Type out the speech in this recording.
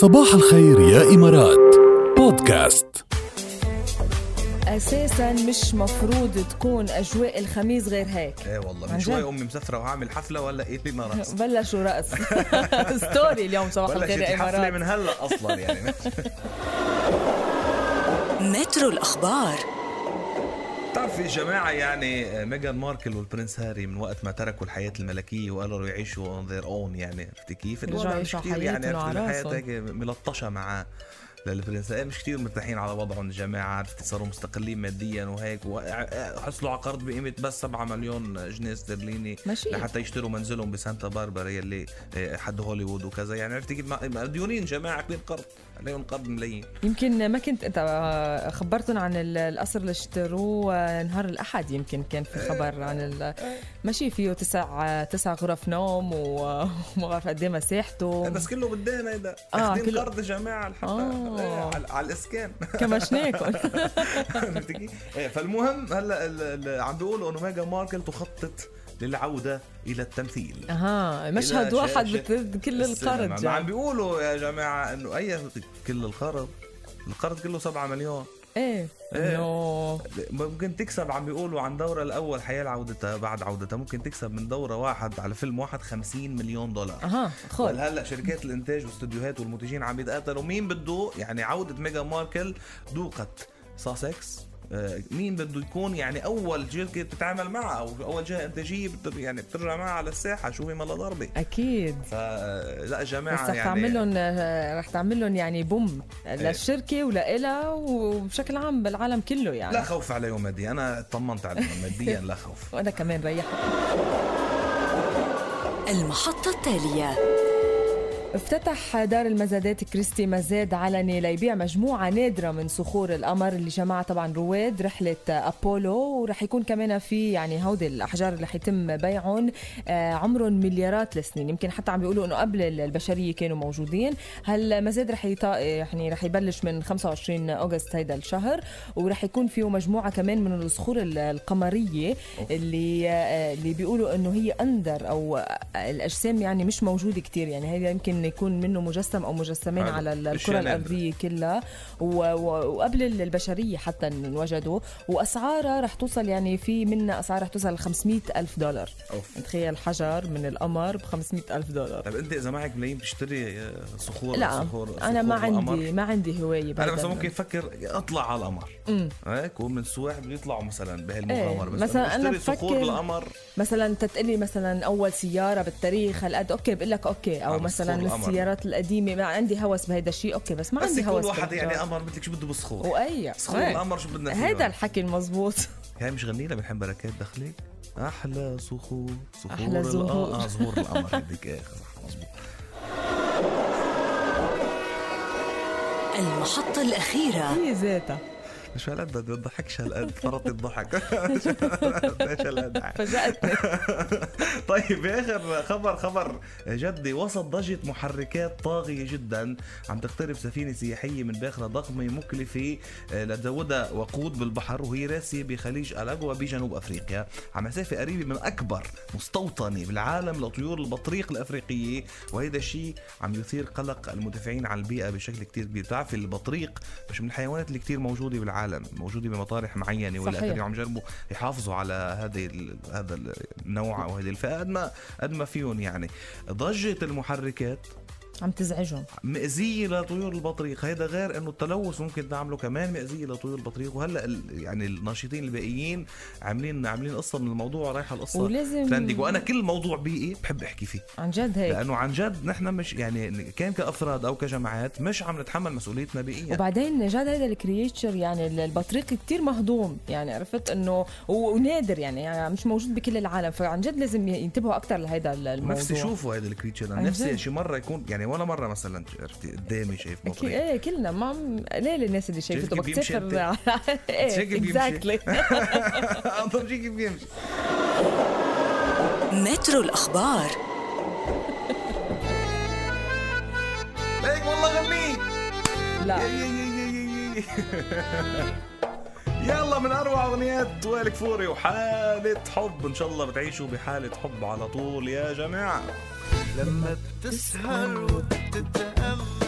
صباح الخير يا إمارات. بودكاست. أساسا مش مفروض تكون أجواء الخميس غير هيك. إيه والله من. شوي أمي مسافرة وعامل حفلة ولا إيه؟ لنا رقص بلشوا رقص story اليوم صباح الخير يا إمارات. من هلأ أصلا يعني. مترو الأخبار بتعرفي جماعة يعني ميغان ماركل والبرنس هاري من وقت ما تركوا الحياة الملكية وقرروا يعيشوا on their own يعني عرفتي كيف؟ رجعوا يعيشوا يعني حياتهم عرفتي على إيه مش كثير مرتاحين على وضعهم الجماعه صاروا مستقلين ماديا وهيك وحصلوا على قرض بقيمة بس 7 مليون جنيه استرليني لحتى يشتروا منزلهم بسانتا باربرا يلي آه، حد هوليوود وكذا. يعني عرفتي كيف؟ مديونين جماعة كبير قرض عليهم قرض ملايين. يمكن ما كنت أنت خبرتهم عن ال- القصر اللي اشتروه نهار الأحد يمكن كان في خبر عن ال- ماشي فيه تسع تسع غرف نوم وما بعرف قد إيه مساحته. بس كله بالدين هيدا آه، اخذين كله- قرض جماعة لحتى آه. إيه، على, على الإسكان كمشناكم كيف؟ إيه، فالمهم هلا عم بيقولوا إنه ميغان ماركل تخطط للعودة إلى التمثيل أها مشهد إلى واحد شاشة بت- كل السينما. القرض ما عم. بيقولوا يا جماعة إنه اي كل القرض القرض كله 7 مليون إيه. إيه. إنه ممكن تكسب عم بيقولوا عن دورة الأول حيال عودتها بعد عودتها. ممكن تكسب من دورة واحد على فيلم واحد 50 مليون دولار. أها خذ هلا شركات الإنتاج والاستوديوهات والمنتجين عم يتقاتلوا. مين بده يعني عودة ميجا ماركل دوقت ساسكس. مين بده يكون يعني أول شركه بتتعامل معها أو أول جهه انتاجيه يعني بترجع معها على الساحة شو هي ملا ضربه أكيد. فلا جماعة بس رح يعني تعمل لهم رح تعمل لهم يعني بوم للشركة ولإلها وبشكل عام بالعالم كله يعني. لا خوف عليهم ماديا أنا اطمنت عليهم ماديا لا خوف. وأنا كمان ريحت. المحطة التالية. افتتح دار المزادات كريستي مزاد علني ليبيع مجموعة نادرة من صخور القمر اللي جمعها طبعا رواد رحلة أبولو ورح يكون كمان في يعني هودي الأحجار اللي حيتم بيعهم آه، عمرهم مليارات السنين. يمكن حتى عم بيقولوا إنه قبل البشرية كانوا موجودين. هالمزاد رح يطا... يعني رح يبلش من 25 أغسطس هيدا الشهر ورح يكون فيه مجموعة كمان من الصخور ال- القمرية اللي آه، اللي بيقولوا إنه هي أندر أو الأجسام يعني مش موجودة كتير. يعني هيدا يمكن يكون منه مجسم أو مجسمين. على ال- أشياء الكرة نادرة. الأرضية كلها و- و- وقبل البشرية حتى انوجدوا وأسعارها رح توصل يعني في منها أسعار رح توصل ل 500 ألف دولار أوف. تخيل حجر من القمر ب 500 ألف دولار طيب أنت إذا معك ملايين بتشتري آه، صخور لا صخور أنا ما القمر؟ عندي ما عندي هواية أنا مثلا ال- ممكن أفكر اطلع على القمر. هيك ومن السواح بده يطلعوا مثلا بهالمغامرة إيه، بس مثلاً أنا بشتري صخور بفكر- بالقمر مثلا تتقلي مثلا أول سيارة بالتاريخ هالقد أوكي بقول لك أوكي أو بس مثلا القمر. السيارات القديمة. ما عندي هوس بهيدا الشيء. أوكي بس ما بس عندي هوس واحد يعني. قمر مثلك شو بده بالصخور وأي صخور. القمر شو بدنا فيه. هيدا الحكي المزبوط. هاي مش غني لها بنحب بركات دخلك أحلى صخور صخور أحلى ال- زهور. آه زهور. القمر هذيك. صح مزبوط المحطة الأخيرة. هي ذاتها مش هالقد ما تضحكش هالقد فرط الضحك. ليش هالقد. فاجأتني طيب باخر خبر؟ خبر جدي. وسط ضجة محركات طاغية جدا عم تقترب سفينة سياحية من باخرة ضخمة مكلفة آه، لتزودها وقود بالبحر وهي راسية بخليج ألاجوا بجنوب أفريقيا. على مسافة قريبة من أكبر مستوطنة بالعالم لطيور البطريق الأفريقية وهذا الشيء عم يثير قلق المدافعين عن البيئة بشكل كتير كبير. بتعرفي البطريق مش من الحيوانات اللي كتير موجودة بالعالم؟ موجودة بمطارح معينة والى صحيح. آخره عم يجربوا يحافظوا على هذه هذا النوع أو هذه الفئة قد ما قد ما فيهم يعني ضجة المحركات عم تزعجهم. مأزية لطيور البطريق. هيدا غير إنه التلوث ممكن تعمله كمان مأزية لطيور البطريق. وهلأ يعني الناشطين الباقيين عاملين عاملين قصة من الموضوع رايحة القصة ولازم- ترندنج وأنا كل موضوع بيئي بحب أحكي فيه. عن جد هيك. لأنه عن جد نحن مش يعني كان كأفراد أو كجماعات مش عم نتحمل مسؤوليتنا بيئيا. وبعدين جد هذا ال creature يعني البطريق كتير مهضوم. يعني عرفت إنه ونادر يعني, يعني مش موجود بكل العالم. فعن جد لازم ينتبهوا أكثر لهذا الموضوع. نفسي اشوفه هذا ال creature نفسي. شي مرة يكون يعني ولا مرة مثلا عرفتي؟ قدامي شايف بطريق إيه كلنا. ما عم ليه الناس اللي شايفته تسافر إيه. exactly أنظر شي كيف بيمشي. مترو الأخبار. ليك والله غني. لا. يلا من أروع أغنيات وائل كفوري وحالة حب. إن شاء الله بتعيشوا بحالة حب على طول يا جماعة. لما بتسهر وبتتأمل.